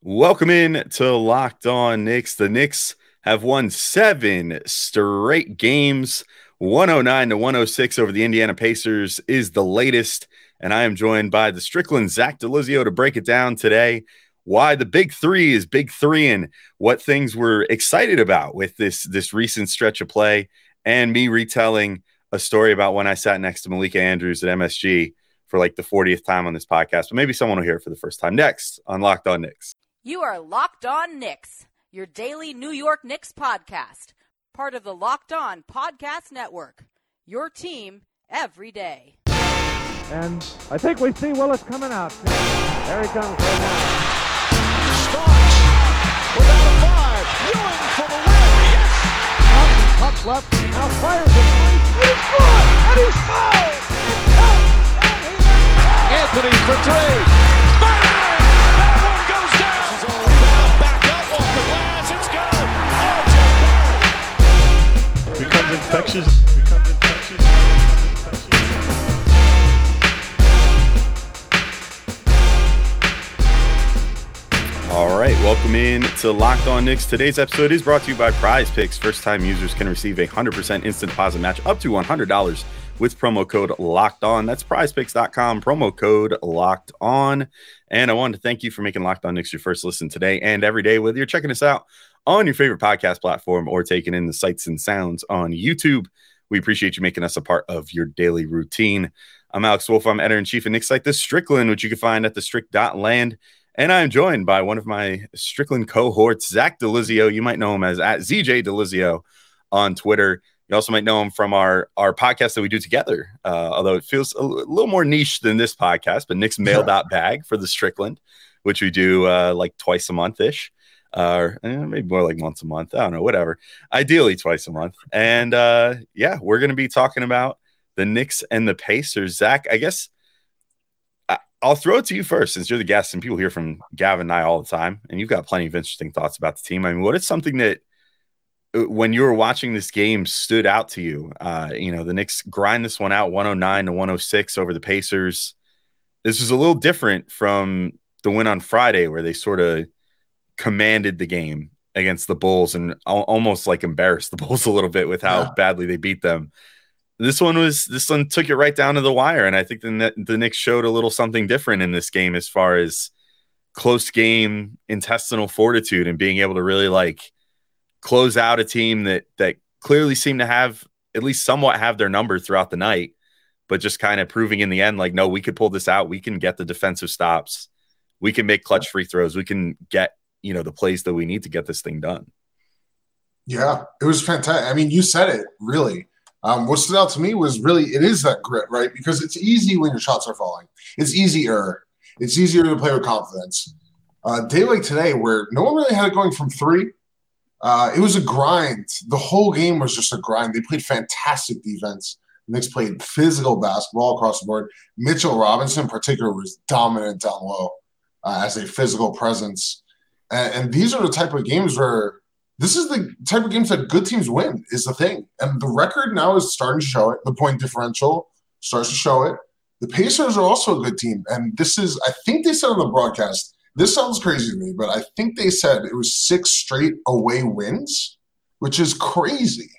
Welcome in to Locked On Knicks. The Knicks have won seven straight games. 109 to 106 over the Indiana Pacers is the latest. And I am joined by the Strickland Zach Delizio to break it down today. Why the big three is big three and what things we're excited about with this this recent stretch of play, and me retelling a story about when I sat next to Malika Andrews at MSG for like the 40th time on this podcast. But maybe someone will hear it for the first time next on Locked On Knicks. You are Locked On Knicks, your daily New York Knicks podcast, part of the Locked On Podcast Network. Your team every day. And I think we see Willis coming out. There he comes right now. Starks without a five. Ewing for the win. Yes. Up, up left, now fires it. And he's good! And he's fouled! Anthony for three. Becomes infectious. All right, welcome in to Locked On Knicks. Today's episode is brought to you by Prize Picks. First time users can receive a 100% instant deposit match up to $100 with promo code Locked On. That's prizepicks.com, promo code Locked On. And I wanted to thank you for making Locked On Knicks your first listen today and every day, whether you're checking us out on your favorite podcast platform or taking in the sights and sounds on YouTube. We appreciate you making us a part of your daily routine. I'm Alex Wolf. I'm editor in chief of Knicks like the Strickland, which you can find at the strict.land. And I'm joined by one of my Strickland cohorts, Zach Delizio. You might know him as at ZJ Delizio on Twitter. You also might know him from our our podcast that we do together. Uh, although it feels a, l- little more niche than this podcast, but Knicks mail bag for the Strickland, which we do uh, like twice a month ish, uh, eh, maybe more like once a month. I don't know, whatever. Ideally twice a month. And uh, yeah, we're going to be talking about the Knicks and the Pacers. Zach, I guess I- I'll throw it to you first, since you're the guest, and people hear from Gavin and I all the time, and you've got plenty of interesting thoughts about the team. I mean, what is something that uh, when you were watching this game stood out to you? Uh, you know, the Knicks grind this one out 109 to 106 over the Pacers. This was a little different from the win on Friday, where they sort of commanded the game against the Bulls and al- almost like embarrassed the Bulls a little bit with how Yeah. badly they beat them. This one was this one took it right down to the wire, and I think the the Knicks showed a little something different in this game as far as close game intestinal fortitude and being able to really like close out a team that that clearly seemed to have at least somewhat have their number throughout the night, but just kind of proving in the end like no, we could pull this out. We can get the defensive stops. We can make clutch free throws. We can get you know the plays that we need to get this thing done. Yeah, it was fantastic. I mean, you said it really. Um, what stood out to me was really it is that grit, right? Because it's easy when your shots are falling. It's easier. It's easier to play with confidence. Uh, day like today, where no one really had it going from three, uh, it was a grind. The whole game was just a grind. They played fantastic defense. The Knicks played physical basketball across the board. Mitchell Robinson, in particular, was dominant down low uh, as a physical presence. And, and these are the type of games where this is the type of games that good teams win is the thing. And the record now is starting to show it. The point differential starts to show it. The pacers are also a good team. And this is i think they said on the broadcast this sounds crazy to me but i think they said it was six straight away wins which is crazy.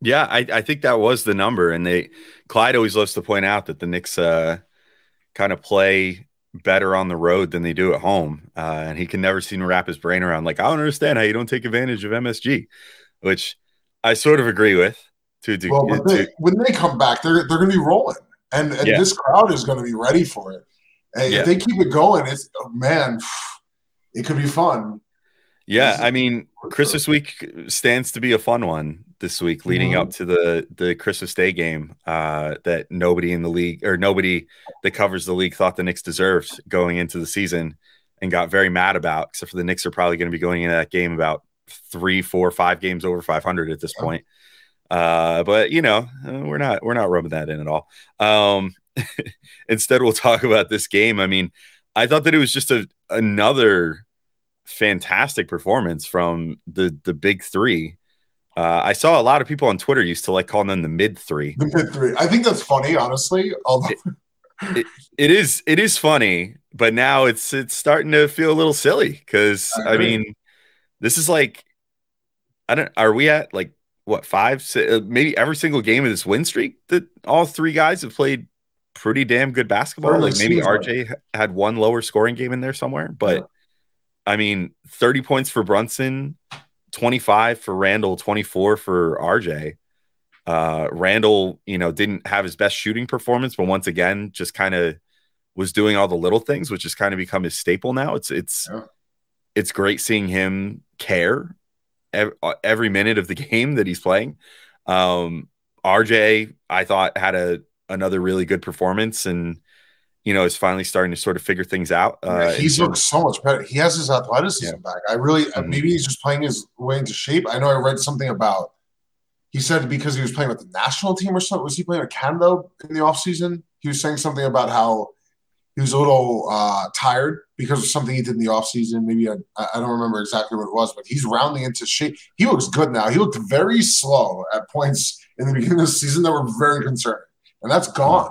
Yeah, I, I think that was the number, and they Clyde always loves to point out that the Knicks uh, kind of play better on the road than they do at home, uh, and he can never seem to wrap his brain around. Like I don't understand how you don't take advantage of MSG, which I sort of agree with. To do, well when they, when they come back they're, they're going to be rolling and, and Yeah. this crowd is going to be ready for it and Yeah. if they keep it going it's oh, man it could be fun Yeah, I mean, Christmas week stands to be a fun one this week, leading Mhm. up to the the Christmas Day game uh, that nobody in the league or nobody that covers the league thought the Knicks deserved going into the season and got very mad about. Except for the Knicks are probably going to be going into that game about three, four, five games over 500 at this Yeah. point. Uh, but you know, uh, we're not we're not rubbing that in at all. Um, instead, we'll talk about this game. I mean, I thought that it was just a another fantastic performance from the the big three. Uh, I saw a lot of people on Twitter used to like calling them the mid three. The mid three. I think that's funny, honestly. Although it, it is it is funny, but now it's it's starting to feel a little silly because I I, mean, this is like I don't are we at like what five si- uh, maybe every single game of this win streak that all three guys have played pretty damn good basketball. Early Like maybe season. RJ had one lower scoring game in there somewhere, but Yeah. I mean, 30 points for Brunson, 25 for Randle, 24 for RJ. Uh, Randle, you know, didn't have his best shooting performance, but once again, just kind of was doing all the little things, which has kind of become his staple now. It's it's Yeah. it's great seeing him care uh, every minute of the game that he's playing. Um, RJ, I thought had a another really good performance, and you know is finally starting to sort of figure things out. Uh, in he's looked so much better. He has his athleticism back. I really uh, Mhm. maybe he's just playing his way into shape. I know I read something about he said because he was playing with the national team or something. Was he playing with Canada in the offseason? He was saying something about how he was a little uh, tired because of something he did in the offseason. Maybe I, I don't remember exactly what it was, but he's rounding into shape. He looks good now. He looked very slow at points in the beginning of the season that were very concerning. And that's gone.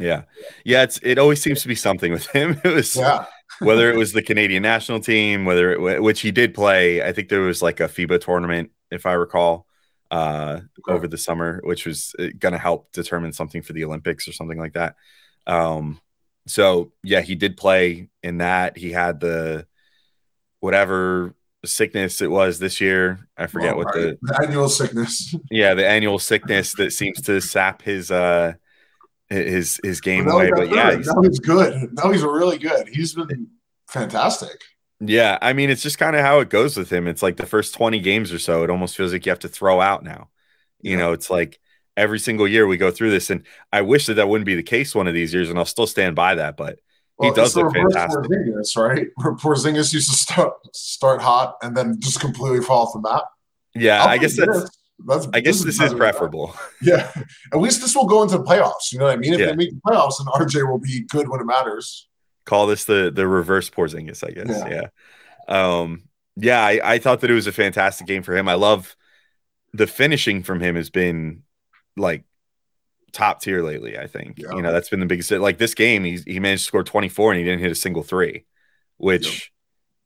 Yeah. Yeah, it's it always seems to be something with him. It was Yeah. whether it was the Canadian national team, whether it which he did play. I think there was like a FIBA tournament, if I recall, uh, Okay. over the summer, which was going to help determine something for the Olympics or something like that. Um, so yeah, he did play in that. He had the whatever sickness it was this year. I forget Well, what right. the the annual sickness. yeah the annual sickness that seems to sap his uh his his game Now away. But yeah, he's- now he's good. Now he's really good. He's been fantastic. Yeah, I mean, it's just kind of how it goes with him. It's like the first 20 games or so, it almost feels like you have to throw out now. You Yeah. know, it's like every single year we go through this, and I wish that that wouldn't be the case one of these years, and I'll still stand by that. But he does look fantastic. Porzingis, right? Where Porzingis used to start start hot and then just completely fall off the map. yeah, I'll I guess that's this. That's. I guess this is than that. preferable. Yeah, at least this will go into the playoffs. You know what I mean? If Yeah. they make the playoffs, then RJ will be good when it matters. Call this the the reverse Porzingis, I guess. Yeah. Yeah. Um, yeah, I, I thought that it was a fantastic game for him. I love the finishing from him has been like top tier lately. I think Yeah. you know that's been the biggest. Like this game, he he managed to score 24 and he didn't hit a single three, which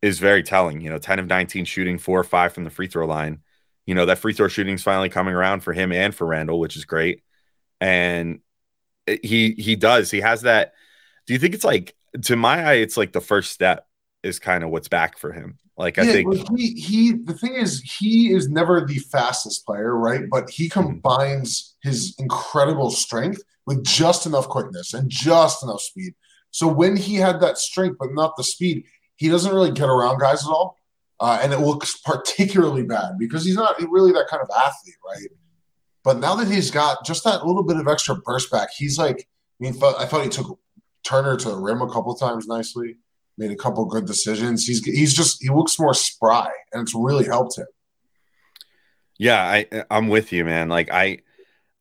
is very telling. You know, 10 of 19 shooting, four or five from the free throw line. You know that free throw shooting's finally coming around for him and for Randle, which is great. And he he does. He has that. Do you think it's like to my eye, it's like the first step is kind of what's back for him. Like I think he he the thing is he is never the fastest player, right? But he Mm-hmm. combines his incredible strength with just enough quickness and just enough speed. So when he had that strength but not the speed, he doesn't really get around guys at all, uh, and it looks particularly bad because he's not really that kind of athlete, right? But now that he's got just that little bit of extra burst back, he's like. I mean, I thought he took Turner to the rim a couple times nicely made a couple good decisions. He's he's just he looks more spry, and it's really helped him. Yeah, I I'm with you, man. Like I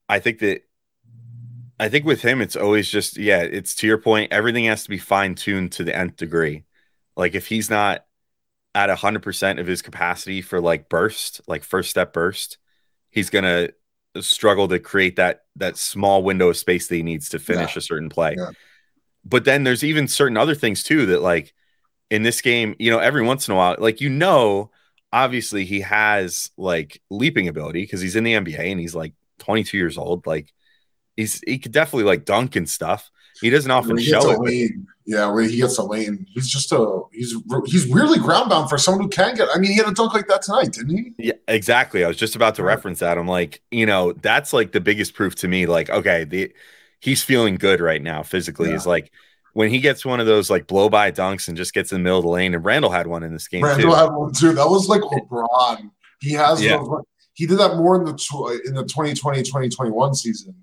I think that I think with him it's always just yeah, it's to your point, everything has to be fine-tuned to the nth degree. Like if he's not at 100% of his capacity for like burst, like first step burst, he's going to struggle to create that that small window of space that he needs to finish a certain play. Yeah. But then there's even certain other things too that like in this game, you know, every once in a while, like you know, obviously he has like leaping ability because he's in the NBA and he's like 22 years old. Like he's he could definitely like dunk and stuff. He doesn't often he show it. lane, yeah, when he gets a lane, he's just a he's he's weirdly ground bound for someone who can get. I mean, he had a dunk like that tonight, didn't he? Yeah, exactly. I was just about to reference that. I'm like, you know, that's like the biggest proof to me. Like, okay, the he's feeling good right now physically. Yeah. Is like when he gets one of those like blow by dunks and just gets in the middle of the lane. And Randle had one in this game Randle too. had one too. That was like LeBron. He has Yeah. those. He did that more in the tw- in the 2020-2021 season.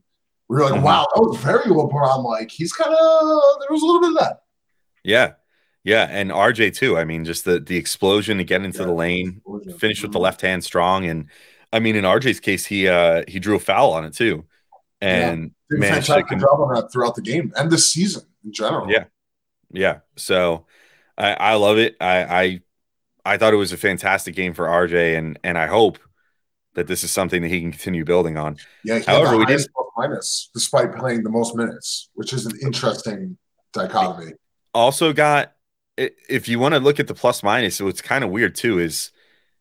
We were like, Mhm. wow, that was very LeBron. Like he's kind of there was a little bit of that. Yeah, yeah, and RJ too. I mean, just the the explosion to get into the Yeah. lane, finish with the Mhm. left hand strong, and I mean, in RJ's case, he uh he drew a foul on it too, and a managed to fantastic con- job on that throughout the game and this season in general. Yeah. Yeah. So I, I love it. I, I I thought it was a fantastic game for RJ and and I hope that this is something that he can continue building on. Yeah, he However, we the highest plus minus despite playing the most minutes, which is an interesting dichotomy. Also, got if you want to look at the plus minus, what's kind of weird too is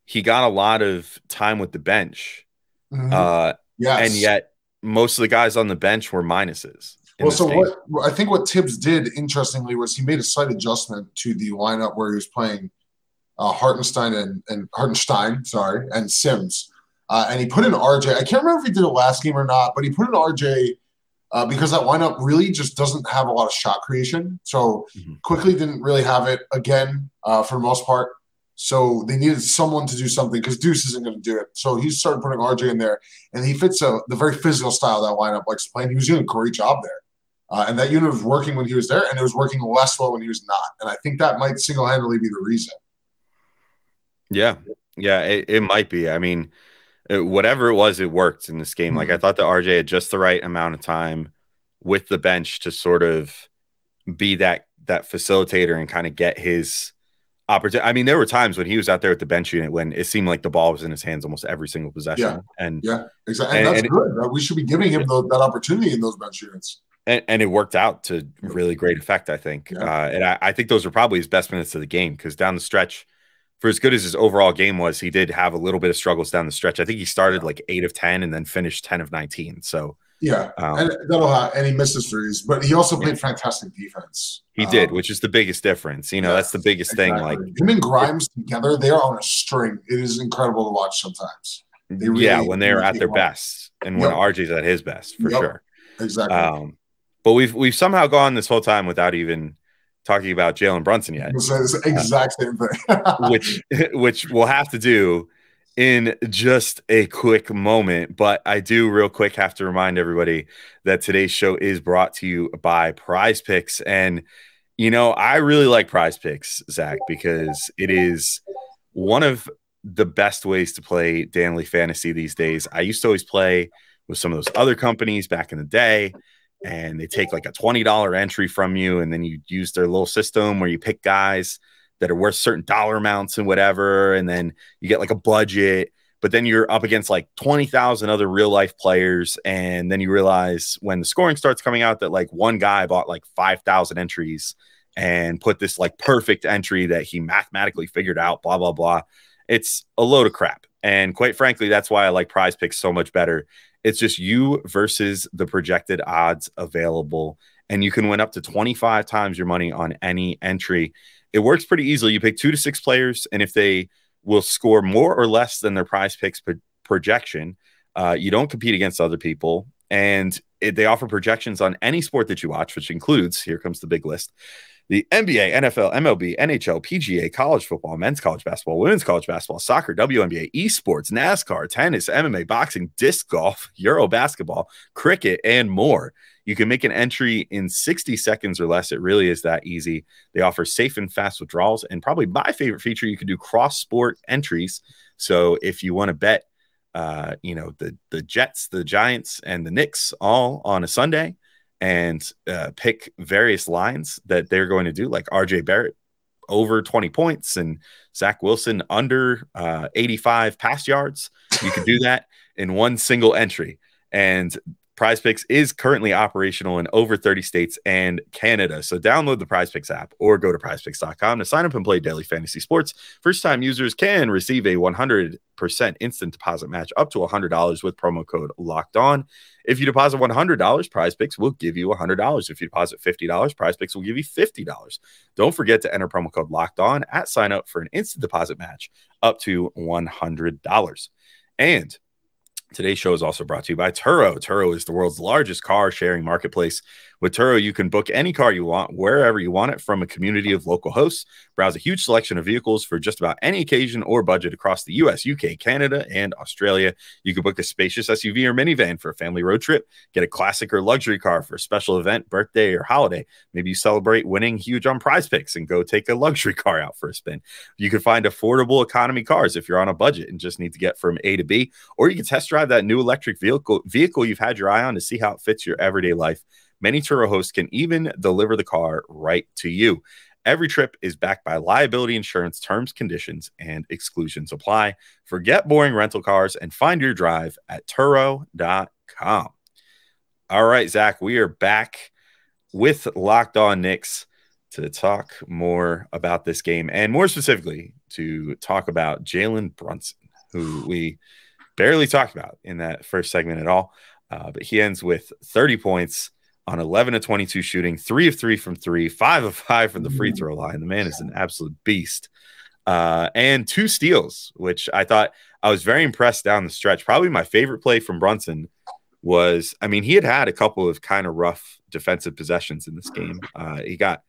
he got a lot of time with the bench, Mhm. uh, yes. and yet most of the guys on the bench were minuses. Well, so game. what I think what Thibs did interestingly was he made a slight adjustment to the lineup where he was playing uh, Hartenstein and, and Hartenstein, sorry, and Sims, uh, and he put in RJ. I can't remember if he did it last game or not, but he put in RJ uh, because that lineup really just doesn't have a lot of shot creation. So Mhm. Quickley didn't really have it again uh, for the most part. So they needed someone to do something because Deuce isn't going to do it. So he started putting RJ in there, and he fits a, the very physical style that lineup likes playing. He was doing a great job there. Uh, and that unit was working when he was there, and it was working less well when he was not. And I think that might single handedly be the reason. Yeah, yeah, it, it might be. I mean, whatever it was, it worked in this game. Like I thought that RJ had just the right amount of time with the bench to sort of be that that facilitator and kind of get his opportunity. I mean, there were times when he was out there at the bench unit when it seemed like the ball was in his hands almost every single possession, Yeah. and Yeah, exactly. And, And- that's and- good. right? We should be giving him that opportunity in those bench units. and, and it worked out to really great effect, I think. Yeah. Uh, and I, I think those were probably his best minutes of the game because down the stretch, for as good as his overall game was, he did have a little bit of struggles down the stretch. I think he started like eight of 10 and then finished 10 of 19. So Yeah, um, and that'll have, and he missed his threes, but he also played fantastic defense. he did, Um, which is the biggest difference. You know, yeah, that's the biggest thing. Like, him and Grimes together, they are on a string. It is incredible to watch sometimes. They yeah, when they're really at their best and when Yep. RJ's at his best, for Yep. sure. Exactly. Um, but we've we've somehow gone this whole time without even talking about Jalen Brunson yet. It's the exact same thing. which which we'll have to do in just a quick moment. But I do real quick have to remind everybody that today's show is brought to you by Prize Picks. And you know, I really like Prize Picks, Zach, because it is one of the best ways to play daily fantasy these days. I used to always play with some of those other companies back in the day and they take like a $20 entry from you and then you use their little system where you pick guys that are worth certain dollar amounts and whatever and then you get like a budget but then you're up against like 20,000 other real life players and then you realize when the scoring starts coming out that like one guy bought like 5,000 entries and put this like perfect entry that he mathematically figured out blah blah blah. It's a load of crap and quite frankly that's why I like prize picks so much better it's just you versus the projected odds available and you can win up to 25 times your money on any entry it works pretty easily. You pick two to six players, and if they will score more or less than their prize picks pro- projection, uh, you don't compete against other people. And it, they offer projections on any sport that you watch, which includes here comes the big list the NBA, NFL, MLB, NHL, PGA, college football, men's college basketball, women's college basketball, soccer, WNBA, esports, NASCAR, tennis, MMA, boxing, disc golf, Euro basketball, cricket, and more. You can make an entry in 60 seconds or less. It really is that easy. They offer safe and fast withdrawals. And probably my favorite feature, you can do cross sport entries. So if you want to bet, uh, you know, the, the Jets, the Giants, and the Knicks all on a Sunday and uh, pick various lines that they're going to do, like RJ Barrett over 20 points and Zach Wilson under uh, 85 pass yards. You can do that in one single entry. And Prize Picks is currently operational in over 30 states and Canada. So download the Prize Picks app or go to prizepicks.com to sign up and play daily fantasy sports. First time users can receive a 100% instant deposit match up to $100 with promo code locked on. If you deposit $100, Prize Picks will give you $100. If you deposit $50, Prize Picks will give you $50. Don't forget to enter promo code locked on at sign up for an instant deposit match up to $100. And Today's show is also brought to you by Turo. Turo is the world's largest car sharing marketplace. With Turo, you can book any car you want wherever you want it from a community of local hosts. Browse a huge selection of vehicles for just about any occasion or budget across the US, UK, Canada, and Australia. You can book a spacious SUV or minivan for a family road trip, get a classic or luxury car for a special event, birthday, or holiday. Maybe you celebrate winning huge on prize picks and go take a luxury car out for a spin. You can find affordable economy cars if you're on a budget and just need to get from A to B, or you can test drive that new electric vehicle vehicle you've had your eye on to see how it fits your everyday life. Many Turo hosts can even deliver the car right to you. Every trip is backed by liability insurance terms, conditions, and exclusions apply. Forget boring rental cars and find your drive at Turo.com. All right, Zach, we are back with Locked On Knicks to talk more about this game and more specifically to talk about Jalen Brunson, who we barely talked about in that first segment at all. Uh, but he ends with 30 points on 11 to 22 shooting, three of three from three, five of five from the free Mm. throw line. The man is an absolute beast. Uh, and two steals, which I thought I was very impressed down the stretch. Probably my favorite play from Brunson was, I mean, he had had a couple of kind of rough defensive possessions in this game. Uh, he got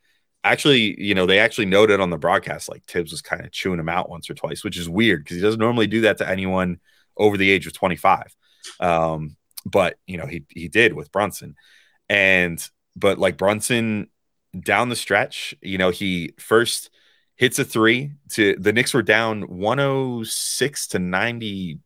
actually, you know, they actually noted on the broadcast like Thibs was kind of chewing him out once or twice, which is weird because he doesn't normally do that to anyone over the age of 25. Um, but you know, he he did with Brunson. And but like Brunson down the stretch, you know, he first hits a three to the Knicks were down 106 to 99,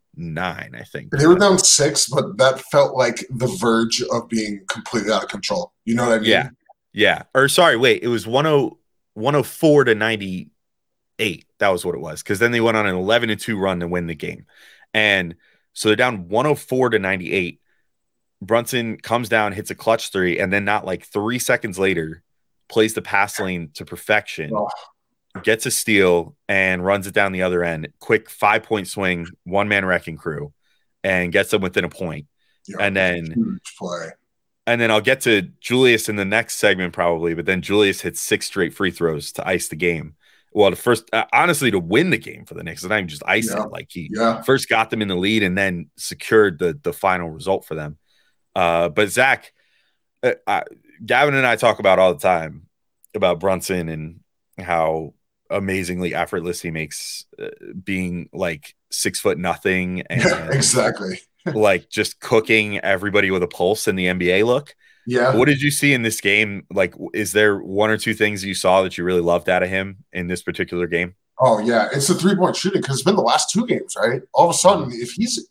I think. They were down six, but that felt like the verge of being completely out of control. You know what I mean? Yeah. Yeah. Or sorry, wait, it was 10 104 to 98. That was what it was. Because then they went on an 11 and 2 run to win the game. And so they're down 104 to 98. Brunson comes down, hits a clutch three, and then not like three seconds later, plays the pass lane to perfection, Oh. gets a steal, and runs it down the other end. Quick five point swing, one man wrecking crew, and gets them within a point. Yeah. And then play. and then I'll get to Julius in the next segment probably, but then Julius hits six straight free throws to ice the game. Well, the first, uh, honestly, to win the game for the Knicks, and even just ice Yeah. it. Like he Yeah. first got them in the lead and then secured the the final result for them. Uh, but Zach, uh, I, Gavin and I talk about all the time about Brunson and how amazingly effortless he makes uh, being like six foot nothing and Yeah, exactly. like just cooking everybody with a pulse in the NBA look. Yeah. What did you see in this game? Like, is there one or two things you saw that you really loved out of him in this particular game? Oh yeah, it's the three point shooting because it's been the last two games, right? All of a sudden, if he's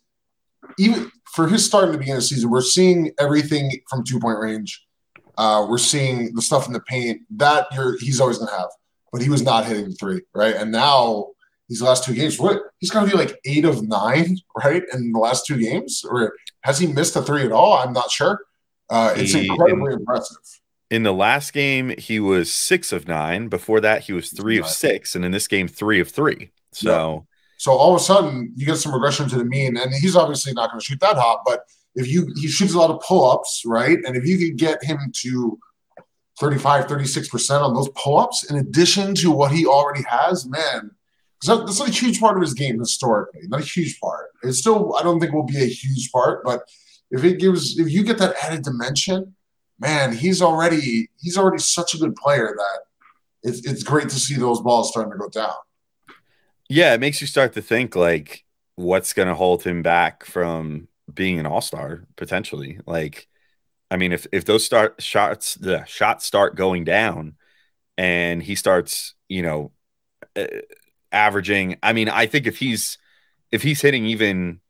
even for his start in the beginning of the season, we're seeing everything from two point range. Uh, we're seeing the stuff in the paint that you're he's always gonna have, but he was not hitting the three, right? And now these last two games, what he's gonna be like eight of nine, right? In the last two games, or has he missed a three at all? I'm not sure. Uh, it's He- incredibly impressive. In the last game, he was six of nine. Before that, he was three of six, and in this game, three of three. So So all of a sudden, you get some regression to the mean, and he's obviously not going to shoot that hot. But if you he shoots a lot of pull ups, right? And if you could get him to 35, 36 percent on those pull ups, in addition to what he already has, man, because that, that's not a huge part of his game historically. Not a huge part. It's still, I don't think will be a huge part, but if it gives, if you get that added dimension, man, he's already he's already such a good player that it's it's great to see those balls starting to go down. Yeah, it makes you start to think like, what's going to hold him back from being an all star potentially? Like, I mean, if if those start shots, the shots start going down, and he starts, you know, uh, averaging. I mean, I think if he's if he's hitting even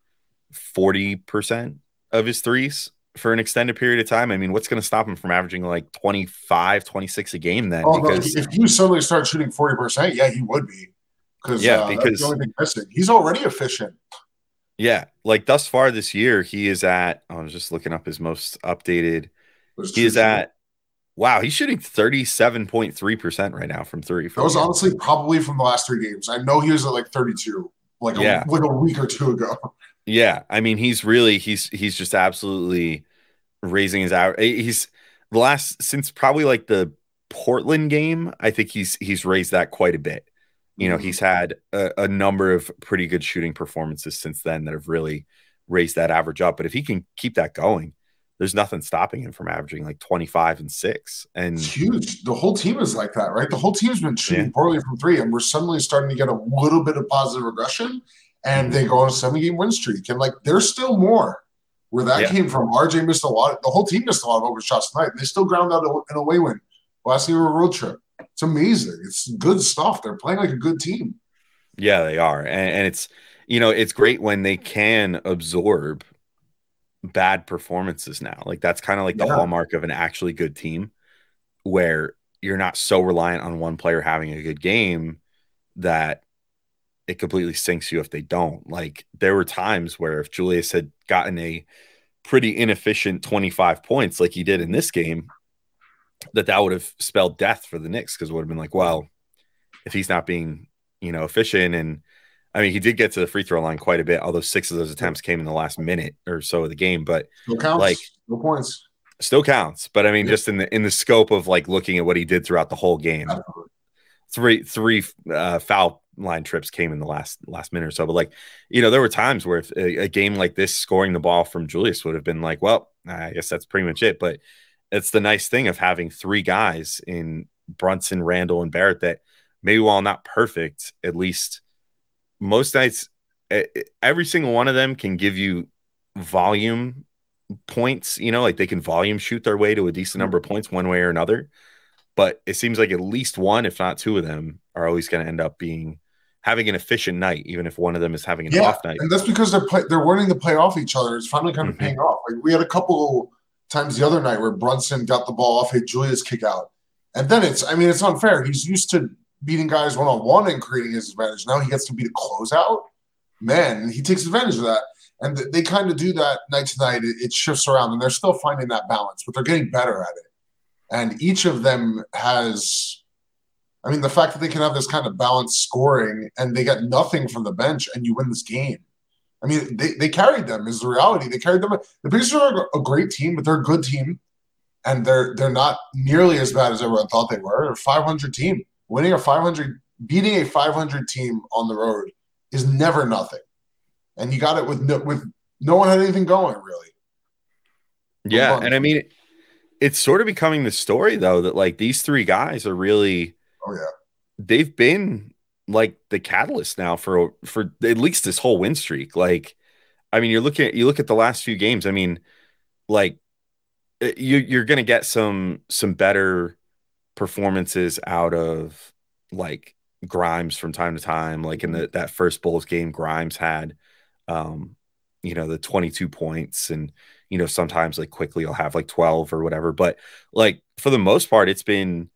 forty percent of his threes for an extended period of time, I mean, what's going to stop him from averaging like 25, 26 a game then? Oh, because if you suddenly start shooting forty percent, yeah, he would be. Because Yeah, uh, that's because- the only thing missing. He's already efficient. Yeah, like thus far this year, he is at. I was just looking up his most updated. He is two- at. Wow, he's shooting thirty-seven point three percent right now from three. That was honestly probably from the last three games. I know he was at like thirty-two, like Yeah. a, like a week or two ago. Yeah, I mean, he's really he's he's just absolutely raising his out. He's the last since probably like the Portland game. I think he's he's raised that quite a bit. You know, Mhm. he's had a, a number of pretty good shooting performances since then that have really raised that average up. But if he can keep that going, there's nothing stopping him from averaging like 25 and six. And It's huge. The whole team is like that, right? The whole team's been shooting Yeah. poorly from three, and we're suddenly starting to get a little bit of positive regression. And Mm-hmm. they go on a seven-game win streak, and like there's still more where that Yeah. came from. RJ missed a lot. The whole team missed a lot of open shots tonight. They still ground out a- an away win. Last year, of a road trip. It's amazing. It's good stuff. They're playing like a good team. Yeah, they are. And, and it's, you know, it's great when they can absorb bad performances now. Like that's kind of like the Yeah. hallmark of an actually good team where you're not so reliant on one player having a good game that it completely sinks you if they don't. Like there were times where if Julius had gotten a pretty inefficient 25 points like he did in this game, that that would have spelled death for the Knicks because it would have been like, well, if he's not being, you know, efficient and I mean, he did get to the free throw line quite a bit, although six of those attempts came in the last minute or so of the game. But No counts. Like- no points. still counts. But I mean, Yeah. just in the in the scope of like looking at what he did throughout the whole game, Absolutely. three three uh, foul line trips came in the last last minute or so. But like, you know, there were times where if a, a game like this, scoring the ball from Julius would have been like, well, I guess that's pretty much it. But it's the nice thing of having three guys in Brunson, Randle, and Barrett that maybe while not perfect, at least most nights, every single one of them can give you volume points. You know, like they can volume shoot their way to a decent number of points one way or another. But it seems like at least one, if not two of them, are always going to end up being having an efficient night, even if one of them is having an Yeah, off night. and that's because they're play, they're learning to play off each other. It's finally kind of Mhm. paying off. Like we had a couple times the other night where Brunson got the ball off a Julius kick out, and then it's I mean it's unfair. He's used to beating guys one on one and creating his advantage. Now he gets to beat a closeout. Man, he takes advantage of that, and they kind of do that night to night. It, it shifts around, and they're still finding that balance, but they're getting better at it. And each of them has I mean, the fact that they can have this kind of balanced scoring and they get nothing from the bench and you win this game. I mean, they, they carried them is the reality. They carried them. The Pacers are a great team, but they're a good team, and they're they're not nearly as bad as everyone thought they were. They're a 500 team. Winning a 500, beating a 500 team on the road is never nothing, and you got it with no, with no one had anything going really. Yeah, and I mean, it's sort of becoming the story though that like these three guys are really Oh yeah, they've been like the catalyst now for for at least this whole win streak. Like, I mean, you're looking at you look at the last few games. I mean, like uh, you you're gonna get some some better performances out of like Grimes from time to time. Like in the that first Bulls game, Grimes had um, you know, the 22 points and you know, sometimes like Quickley I'll have like 12 or whatever. But like for the most part, it's been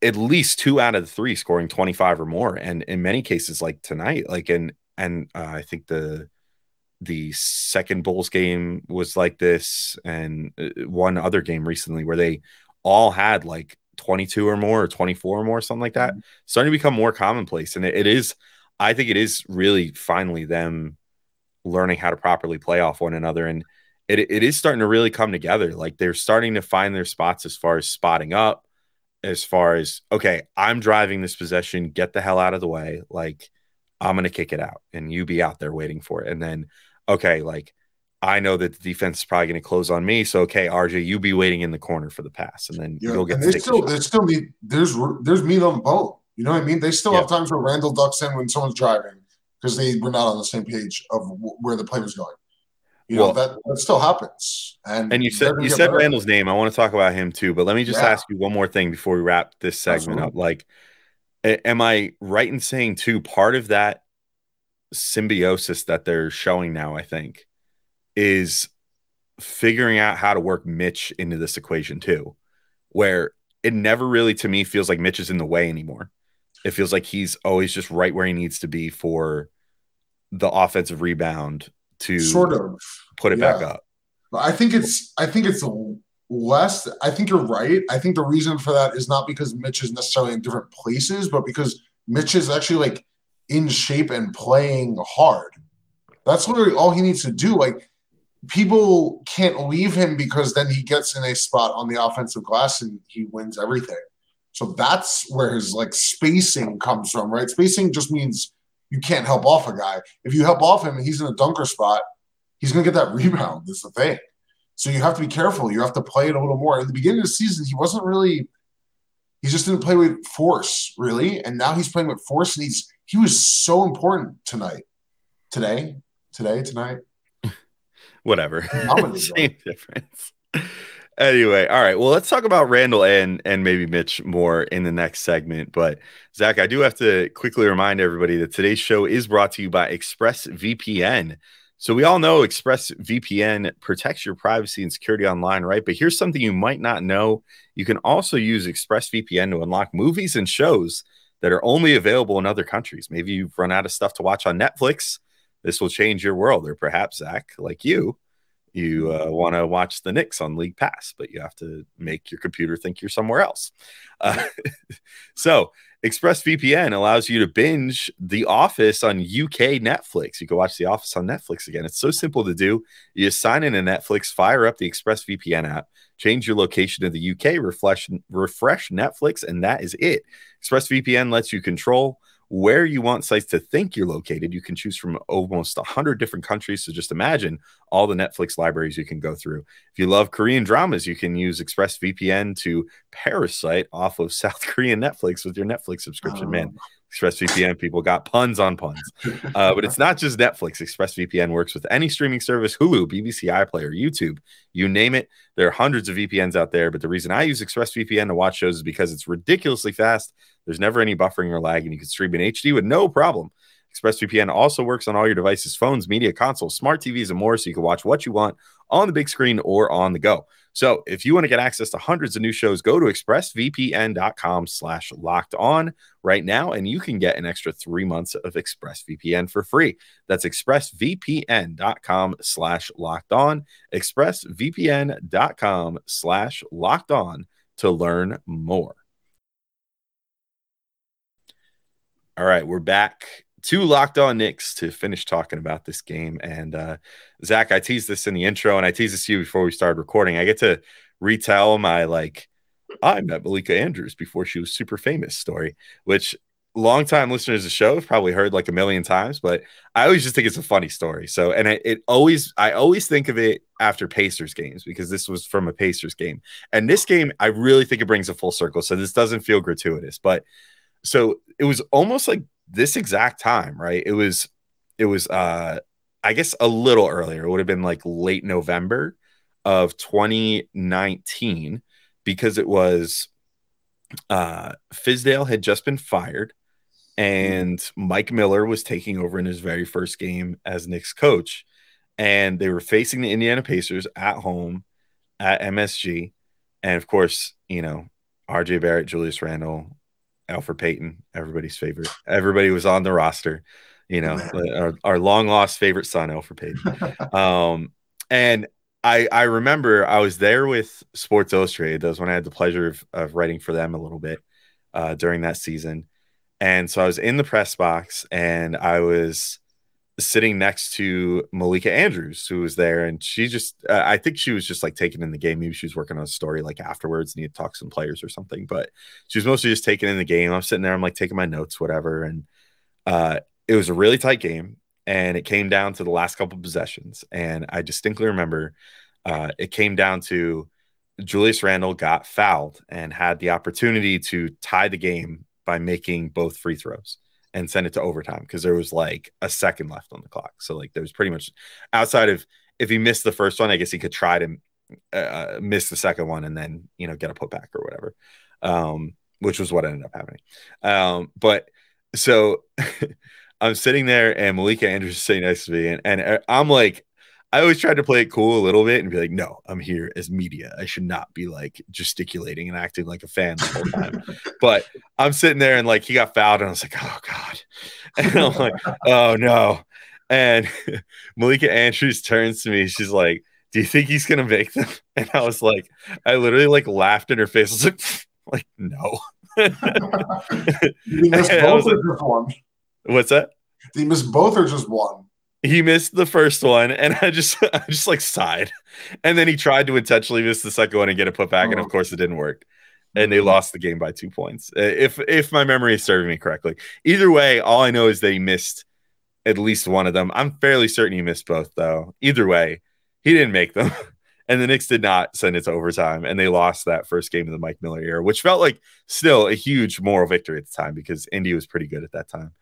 at least two out of the three scoring 25 or more. And in many cases like tonight like and and uh, i think the the second bulls game was like this and uh, one other game recently where they all had like 22 or more or 24 or more something like that starting to become more commonplace. And it, it is i think it is really finally them learning how to properly play off one another. And it, it is starting to really come together. Like they're starting to find their spots as far as spotting up as far as okay, I'm driving this possession, get the hell out of the way. Like I'm gonna kick it out, and you be out there waiting for it. And then okay, like I know that the defense is probably gonna close on me. So okay, RJ, you be waiting in the corner for the pass, and then yeah. you'll get and the they still they still need there's there's meat on the bone. You know what I mean? They still have times where Randle ducks in when someone's driving because they were not on the same page of where the play was going. You know Well- that that still happens. And And you said you said better. Randle's name. I want to talk about him too, but let me just Yeah. ask you one more thing before we wrap this segment Absolutely. up. Like, am I right in saying too part of that symbiosis that they're showing now? I think is figuring out how to work Mitch into this equation too, where it never really to me feels like Mitch is in the way anymore. It feels like he's always just right where he needs to be for the offensive rebound to sort of. Put it back up. But I think it's I think it's less. I think you're right. I think the reason for that is not because Mitch is necessarily in different places, but because Mitch is actually like in shape and playing hard. That's literally all he needs to do. Like people can't leave him because then he gets in a spot on the offensive glass and he wins everything. So that's where his like spacing comes from, right? Spacing just means you can't help off a guy. If you help off him and he's in a dunker spot, he's going to get that rebound. That's the thing. So you have to be careful. You have to play it a little more. At the beginning of the season, he wasn't really. He just didn't play with force, really, and now he's playing with force, and he's he was so important tonight, today, today, tonight. whatever. Dominated Same difference. Anyway, all right. Well, let's talk about Randle and and maybe Mitch more in the next segment. But Zach, I do have to quickly remind everybody that today's show is brought to you by ExpressVPN. So we all know ExpressVPN protects your privacy and security online, right? But here's something you might not know. You can also use ExpressVPN to unlock movies and shows that are only available in other countries. Maybe you've run out of stuff to watch on Netflix. This will change your world. Or perhaps, Zach, like you, you uh, want to watch the Knicks on League Pass, but you have to make your computer think you're somewhere else. Uh, so ExpressVPN allows you to binge The Office on UK Netflix. You can watch The Office on Netflix again. It's so simple to do. You sign in to Netflix, fire up the ExpressVPN app, change your location to the UK, refresh, refresh Netflix, and that is it. ExpressVPN lets you control where you want sites to think you're located. You can choose from almost 100 different countries. So just imagine all the Netflix libraries you can go through. If you love Korean dramas, you can use ExpressVPN to parasite off of South Korean Netflix with your Netflix subscription. Oh. Man, ExpressVPN people got puns on puns. Uh, but it's not just Netflix. ExpressVPN works with any streaming service Hulu, BBC iPlayer, YouTube, you name it. There are hundreds of VPNs out there. But the reason I use ExpressVPN to watch shows is because it's ridiculously fast. There's never any buffering or lag, and you can stream in HD with no problem. ExpressVPN also works on all your devices, phones, media consoles, smart TVs, and more, so you can watch what you want on the big screen or on the go. So if you want to get access to hundreds of new shows, go to expressvpn.com slash locked on right now, and you can get an extra three months of ExpressVPN for free. That's expressvpn.com slash locked on, expressvpn.com slash locked on to learn more. All right, we're back to Locked On Knicks to finish talking about this game. And uh, Zach, I teased this in the intro, and I teased this to you before we started recording. I get to retell my like I met Malika Andrews before she was super famous story, which longtime listeners of the show have probably heard like a million times, but I always just think it's a funny story. So, and it, it always, I always think of it after Pacers games because this was from a Pacers game. And this game, I really think it brings a full circle. So this doesn't feel gratuitous, but so it was almost like this exact time, right? It was, it was, uh, I guess a little earlier. It would have been like late November of 2019 because it was, uh, Fizdale had just been fired and Mike Miller was taking over in his very first game as Knicks coach. And they were facing the Indiana Pacers at home at MSG. And of course, you know, RJ Barrett, Julius Randle, Elfrid Payton, everybody's favorite. Everybody was on the roster, you know, our, our long lost favorite son, Alfred Payton. um, and I I remember I was there with Sports Illustrated. That was when I had the pleasure of, of writing for them a little bit uh, during that season. And so I was in the press box and I was sitting next to Malika Andrews, who was there, and she just, uh, I think she was just like taking in the game. Maybe she was working on a story like afterwards, and to talk some players or something. But she was mostly just taking in the game. I'm sitting there, I'm like taking my notes, whatever. And uh, it was a really tight game, and it came down to the last couple possessions. And I distinctly remember uh, it came down to Julius Randle got fouled and had the opportunity to tie the game by making both free throws and send it to overtime because there was like a second left on the clock. So like there was pretty much outside of if he missed the first one, I guess he could try to uh, miss the second one and then you know get a putback or whatever, um, which was what ended up happening. Um, but so I'm sitting there and Malika Andrews is sitting next to me and, and uh, I'm like I always tried to play it cool a little bit and be like, no, I'm here as media. I should not be like gesticulating and acting like a fan the whole time. but I'm sitting there and like he got fouled and I was like, oh God. And I'm like, oh no. And Malika Andrews turns to me. She's like, do you think he's gonna make them? And I was like, I literally like laughed in her face. I was like, like no. you missed both or just one? What's that? Did you miss both or just one? He missed the first one and I just I just like sighed. And then he tried to intentionally miss the second one and get a putback, oh. and of oh. course it didn't work. And they mm-hmm. lost the game by two points. If if my memory is serving me correctly. Either way, all I know is they missed at least one of them. I'm fairly certain he missed both though. Either way, he didn't make them. and the Knicks did not send it to overtime, and they lost that first game of the Mike Miller era, which felt like still a huge moral victory at the time because Indy was pretty good at that time.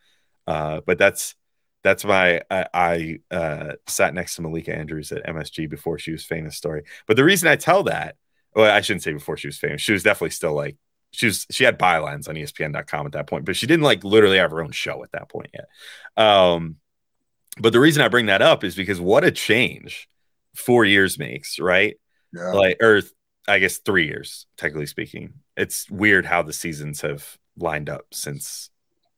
Uh, but that's that's why I, I uh, sat next to Malika Andrews at MSG before she was famous. Story, but the reason I tell that, well, I shouldn't say before she was famous. She was definitely still like she was. She had bylines on ESPN.com at that point, but she didn't like literally have her own show at that point yet. Um, but the reason I bring that up is because what a change four years makes, right? Yeah. Like, or I guess three years, technically speaking. It's weird how the seasons have lined up since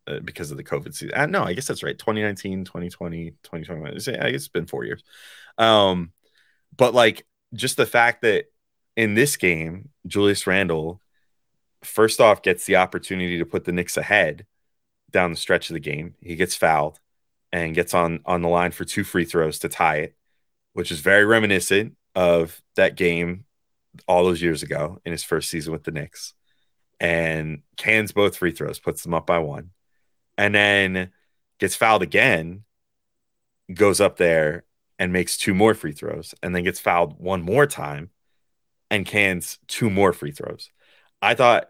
uh, because of the COVID season. Uh, no, I guess that's right. 2019, 2020, 2021. It's- I guess it's been four years. Um, but like just the fact that in this game, Julius Randle, first off, gets the opportunity to put the Knicks ahead down the stretch of the game. He gets fouled and gets on on the line for two free throws to tie it, which is very reminiscent of that game all those years ago in his first season with the Knicks. And cans both free throws, puts them up by one, and then gets fouled again, goes up there and makes two more free throws, and then gets fouled one more time and cans two more free throws. I thought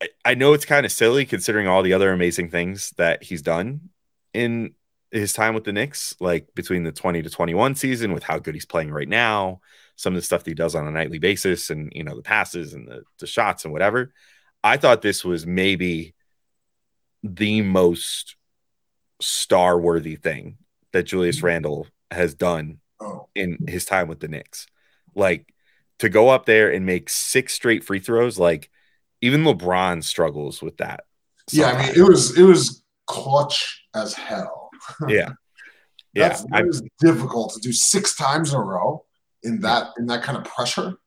I, I know it's kind of silly considering all the other amazing things that he's done in his time with the Knicks, like between the 20 to 21 season, with how good he's playing right now, some of the stuff that he does on a nightly basis, and you know, the passes and the, the shots and whatever. I thought this was maybe the most star worthy thing that Julius Randle has done Oh, in his time with the Knicks. Like to go up there and make six straight free throws, like even LeBron struggles with that. yeah. I mean, it was it was clutch as hell. yeah. Yeah. That's I, that is difficult to do six times in a row in that in that kind of pressure.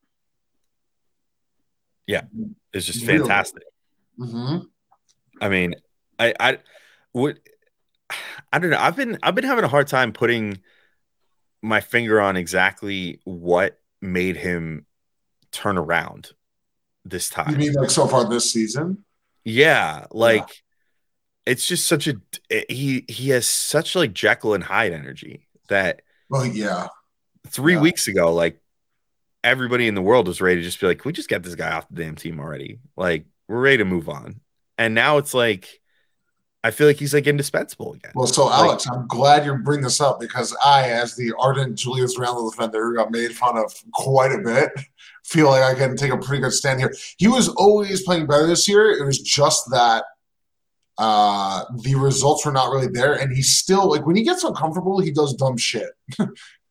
Yeah. It's just Really? fantastic. hmm I mean, I I would I don't know. I've been I've been having a hard time putting my finger on exactly what made him turn around this time. You mean like so far this season? Yeah, like it's just such a eh, he he has such like Jekyll and Hyde energy that Well, yeah. three Yeah. weeks ago, like everybody in the world was ready to just be like, "Can we just get this guy off the damn team already? Like we're ready to move on. And now it's like I feel like he's like indispensable again. Well, so Alex, I'm glad you bring this up because I, as the ardent Julius Randle defender who got made fun of quite a bit, feel like I can take a pretty good stand here. He was always playing better this year. It was just that uh the results were not really there, and he's still like when he gets uncomfortable, he does dumb shit.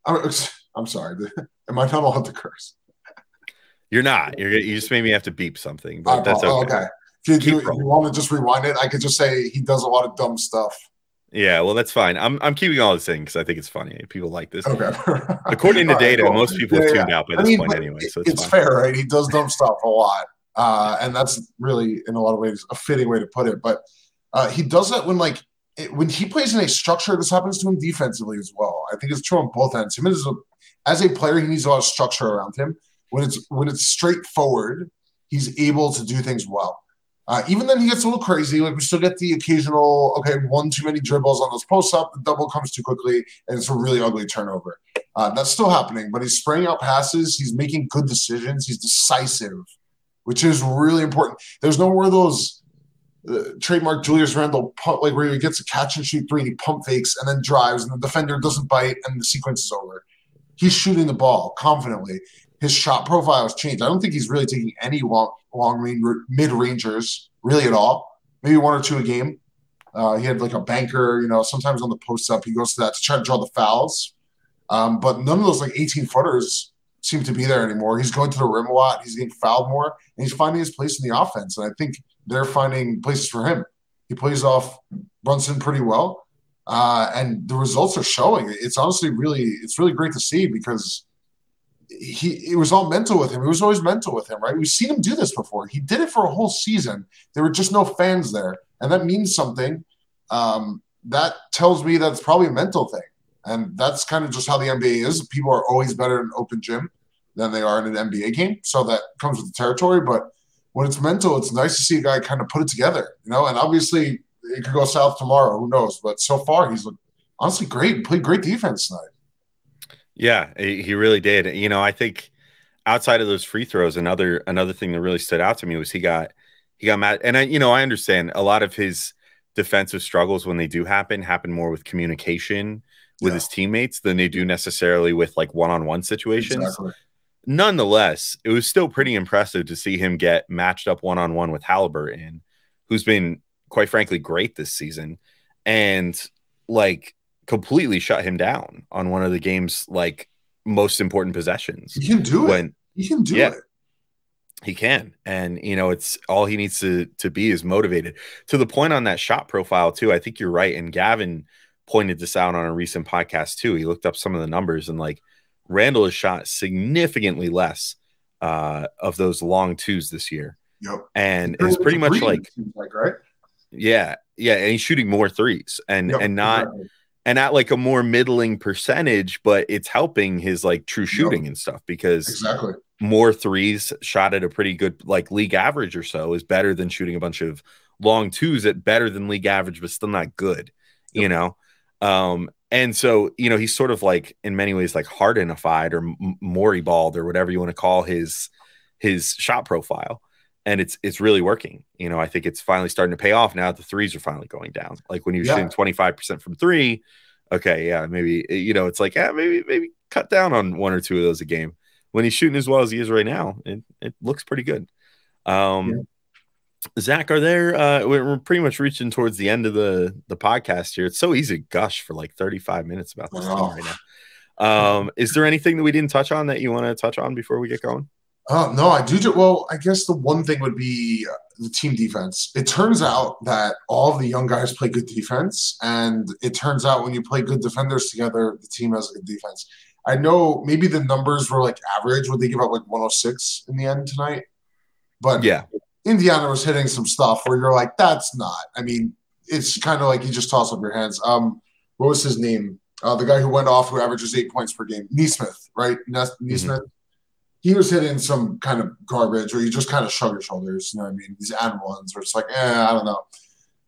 I'm, I'm sorry, am I not allowed to curse? You're not. You're you just made me have to beep something, but that's okay. oh, okay. If you, you, want to just rewind it, I could just say he does a lot of dumb stuff. Yeah, well, that's fine. I'm I'm keeping all this in because I think it's funny. People like this. Okay. According to right, data, cool. most people Yeah, have yeah. tuned out by I this mean, point anyway, so it's, it's, fair, right? He does dumb stuff a lot, uh, and that's really, in a lot of ways, a fitting way to put it. But uh, he does that when, like, it, when he plays in a structure. This happens to him defensively as well. I think it's true on both ends. Him as a as a player, he needs a lot of structure around him. When it's when it's straightforward, he's able to do things well. Uh, even then, he gets a little crazy. Like we still get the occasional, okay, one too many dribbles on those posts up. The double comes too quickly, and it's a really ugly turnover. Uh, that's still happening, but he's spraying out passes. He's making good decisions. He's decisive, which is really important. There's no more of those uh, trademark Julius Randle pump, like where he gets a catch and shoot three and he pump fakes and then drives and the defender doesn't bite and the sequence is over. He's shooting the ball confidently. His shot profile has changed. I don't think he's really taking any long, long range, mid rangers really at all. Maybe one or two a game. Uh, he had like a banker, you know, sometimes on the post up, he goes to that to try to draw the fouls. Um, but none of those like 18 footers seem to be there anymore. He's going to the rim a lot. He's getting fouled more, and he's finding his place in the offense. And I think they're finding places for him. He plays off Brunson pretty well, uh, and the results are showing. It's honestly really, it's really great to see because he it was all mental with him. It was always mental with him, right? We've seen him do this before. He did it for a whole season. There were just no fans there, and that means something. Um, that tells me that it's probably a mental thing. And that's kind of just how the NBA is. People are always better in an open gym than they are in an NBA game. So that comes with the territory. But when it's mental, it's nice to see a guy kind of put it together, you know. And obviously, it could go south tomorrow. Who knows? But so far, he's looked honestly great. Played great defense tonight. Yeah, he really did. You know, I think outside of those free throws, another another thing that really stood out to me was he got he got mad. And I, you know, I understand a lot of his defensive struggles when they do happen happen more with communication with Yeah. his teammates than they do necessarily with like one-on-one situations. Exactly. Nonetheless, it was still pretty impressive to see him get matched up one-on-one with Halliburton, who's been quite frankly great this season, and like completely shut him down on one of the game's like most important possessions. He can do it. When He can do Yeah. it. he can and you know it's all he needs to to be is motivated to the point on that shot profile too i think you're right and gavin pointed this out on a recent podcast too he looked up some of the numbers and like Randle has shot significantly less uh of those long twos this year Yep. and it's pretty much like it like right. yeah yeah and he's shooting more threes and Yep, and not exactly. And at like a more middling percentage but it's helping his like true shooting and stuff because exactly. more threes shot at a pretty good like league average or so is better than shooting a bunch of long twos at better than league average but still not good you know? Um and so you know he's sort of like in many ways like hardenified or m- Morey balled or whatever you want to call his his shot profile and it's it's really working you know i think it's finally starting to pay off now the threes are finally going down like when you're Yeah. shooting 25% from three okay yeah maybe you know it's like yeah maybe maybe cut down on one or two of those a game when he's shooting as well as he is right now, it, it looks pretty good. Um, Zach, are there? Uh, we're, pretty much reaching towards the end of the the podcast here. It's so easy to gush for like thirty five minutes about this thing right now. Um, is there anything that we didn't touch on that you want to touch on before we get going? Oh no, I do. Well, I guess the one thing would be uh, the team defense. It turns out that all of the young guys play good defense, and it turns out when you play good defenders together, the team has a good defense. I know maybe the numbers were like average. Would they give up like 106 in the end tonight? But Yeah, Indiana was hitting some stuff where you're like, that's not. I mean, it's kind of like you just toss up your hands. Um, what was his name? Uh, the guy who went off who averages eight points per game, Nesmith, right? Nes- Nesmith. He was hitting some kind of garbage where you just kind of shrug your shoulders. You know what I mean? These and ones where it's like, eh, I don't know.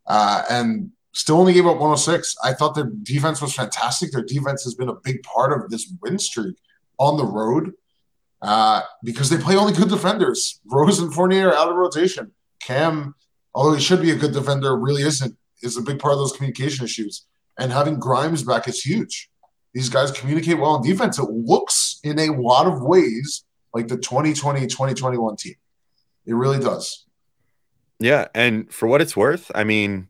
Uh, and still only gave up 106. I thought their defense was fantastic. Their defense has been a big part of this win streak on the road uh, because they play only good defenders. Rose and Fournier are out of rotation. Cam, although he should be a good defender, really isn't. Is a big part of those communication issues. And having Grimes back is huge. These guys communicate well on defense. It looks in a lot of ways like the 2020 2021 team. It really does. yeah. And for what it's worth, I mean,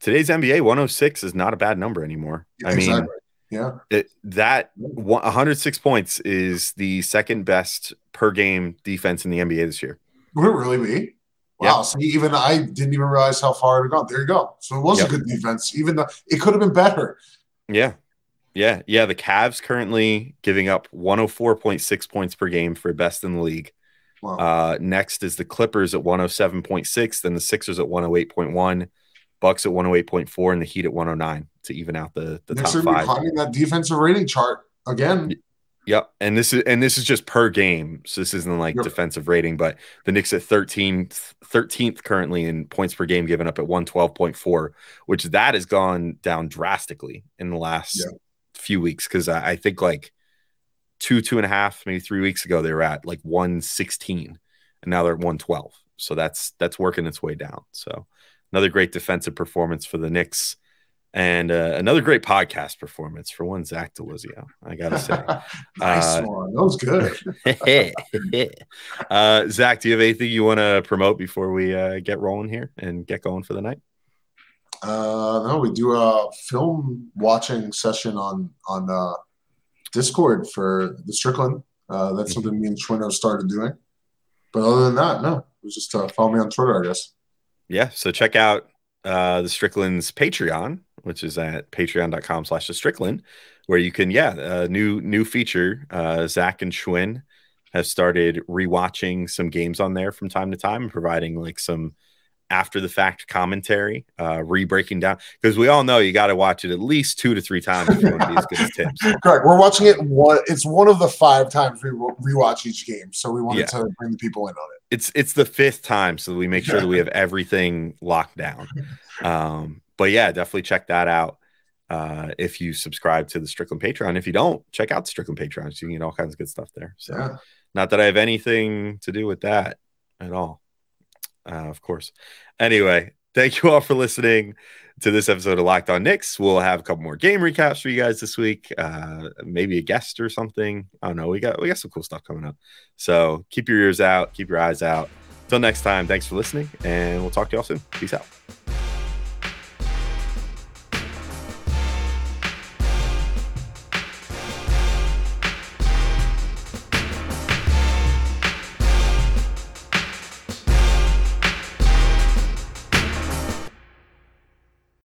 today's NBA 106 is not a bad number anymore. I mean, Exactly. yeah. it, that 106 points is the second best per game defense in the NBA this year. Would it really be? Yeah. Wow. See, even I didn't even realize how far it had gone. There you go. So it was Yep. a good defense, even though it could have been better. Yeah. Yeah. Yeah. The Cavs currently giving up 104.6 points per game for best in the league. Wow. Uh, next is the Clippers at 107.6, then the Sixers at 108.1, Bucks at 108.4, and the Heat at 109 to even out the, the Knicks top are gonna be five. climbing that defensive rating chart again. Yep. And this is and this is just per game. So this isn't like Yep. defensive rating, but the Knicks at 13th 13th currently in points per game given up at 112.4, which that has gone down drastically in the last Yeah. Few weeks. Cause I, I think like two, two and a half, maybe three weeks ago, they were at like 116 and now they're at 112. So that's that's working its way down. So another great defensive performance for the Knicks. And uh, another great podcast performance for one Zach Delizio, I gotta say. nice Uh, one. That was good. uh, Zach, do you have anything you want to promote before we uh, get rolling here and get going for the night? Uh, no, we do a film watching session on on uh, Discord for the Strickland. Uh, that's something me and Schwinn started doing. But other than that, no, it was just uh, follow me on Twitter, I guess. Yeah, so check out uh, the Strickland's Patreon, which is at patreon.com slash the Strickland, where you can, yeah, a new new feature. Uh, Zach and Schwinn have started rewatching some games on there from time to time and providing like some after the fact commentary, uh, re-breaking down because we all know you got to watch it at least two to three times if you want to be as good as Thibs. Correct. We're watching it. One, it's one of the five times we re- rewatch each game, so we wanted Yeah. to bring the people in on it. it's it's the fifth time so we make sure that we have everything locked down um but yeah definitely check that out uh if you subscribe to the strickland patreon if you don't check out the strickland patreon so you can get all kinds of good stuff there so Yeah. not that i have anything to do with that at all uh, of course. Anyway thank you all for listening to this episode of locked on Knicks. we'll have a couple more game recaps for you guys this week uh maybe a guest or something. I don't know. We got we got some cool stuff coming up. So keep your ears out keep your eyes out. Until next time thanks for listening and we'll talk to y'all soon. Peace out